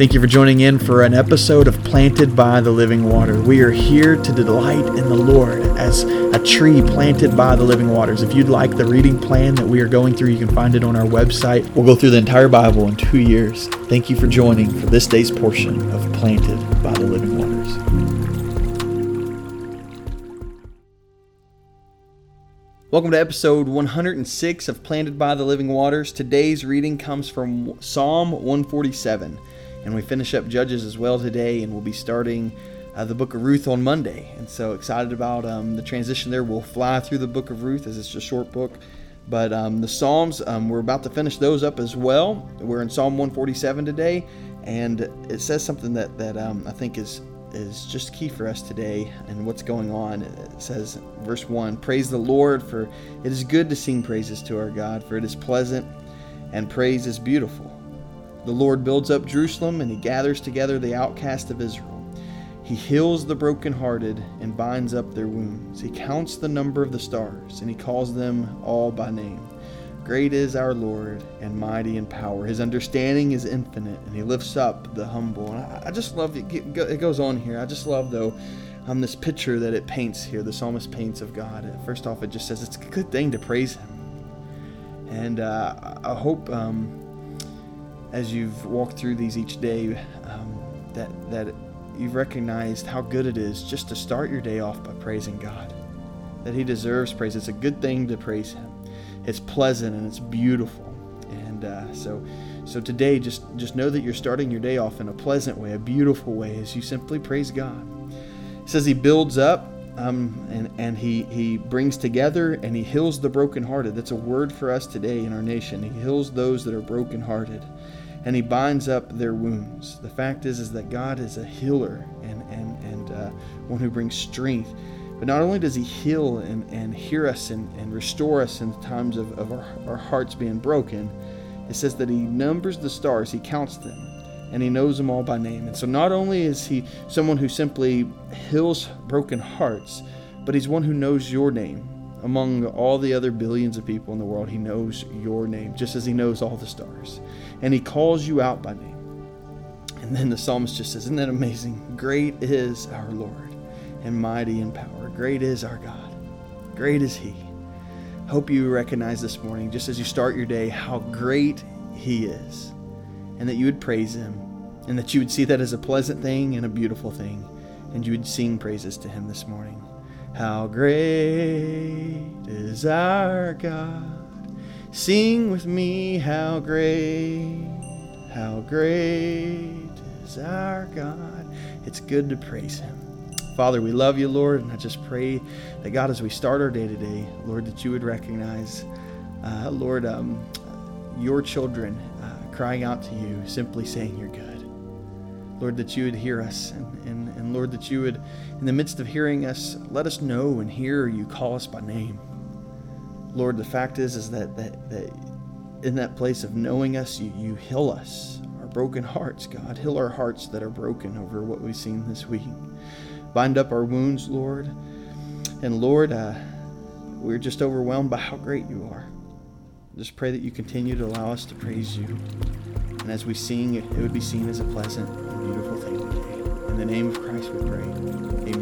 Thank you for joining in for an episode of Planted by the Living Water. We are here to delight in the Lord as a tree planted by the living waters. If you'd like the reading plan that we are going through, you can find it on our website. We'll go through the entire Bible in two years. Thank you for joining for this day's portion of Planted by the Living Waters. Welcome to episode 106 of Planted by the Living Waters. Today's reading comes from Psalm 147. And we finish up Judges as well today, and we'll be starting uh, the book of Ruth on Monday. And so excited about um, the transition there. We'll fly through the book of Ruth as it's a short book. But um, the Psalms, um, we're about to finish those up as well. We're in Psalm 147 today, and it says something that, that um, I think is is just key for us today and what's going on. It says, verse 1 Praise the Lord, for it is good to sing praises to our God, for it is pleasant, and praise is beautiful. The Lord builds up Jerusalem, and he gathers together the outcast of Israel. He heals the brokenhearted and binds up their wounds. He counts the number of the stars, and he calls them all by name. Great is our Lord and mighty in power. His understanding is infinite, and he lifts up the humble. And I just love it. It goes on here. I just love though um, this picture that it paints here. The psalmist paints of God. First off, it just says it's a good thing to praise Him, and uh, I hope. Um, as you've walked through these each day, um, that that you've recognized how good it is just to start your day off by praising God. That He deserves praise. It's a good thing to praise Him. It's pleasant and it's beautiful. And uh, so, so today, just just know that you're starting your day off in a pleasant way, a beautiful way, as you simply praise God. It says He builds up. Um, and and he, he brings together and he heals the brokenhearted. That's a word for us today in our nation. He heals those that are brokenhearted and he binds up their wounds. The fact is, is that God is a healer and, and, and uh, one who brings strength. But not only does he heal and, and hear us and, and restore us in the times of, of our, our hearts being broken, it says that he numbers the stars, he counts them, and he knows them all by name. And so not only is he someone who simply heals broken hearts, but he's one who knows your name among all the other billions of people in the world, He knows your name, just as He knows all the stars. And He calls you out by name. And then the psalmist just says, Isn't that amazing? Great is our Lord, and mighty in power. Great is our God. Great is He. Hope you recognize this morning, just as you start your day, how great He is, and that you would praise Him, and that you would see that as a pleasant thing and a beautiful thing, and you would sing praises to Him this morning. How great is our God. Sing with me, how great, how great is our God. It's good to praise Him. Father, we love you, Lord, and I just pray that God, as we start our day today, Lord, that you would recognize, uh, Lord, um, your children uh, crying out to you, simply saying you're good. Lord, that you would hear us, and, and, and Lord, that you would, in the midst of hearing us, let us know and hear you call us by name. Lord, the fact is, is that, that, that in that place of knowing us, you, you heal us, our broken hearts, God. Heal our hearts that are broken over what we've seen this week. Bind up our wounds, Lord. And Lord, uh, we're just overwhelmed by how great you are. Just pray that you continue to allow us to praise you. And as we sing, it would be seen as a pleasant and beautiful thing today. In the name of Christ we pray. Amen.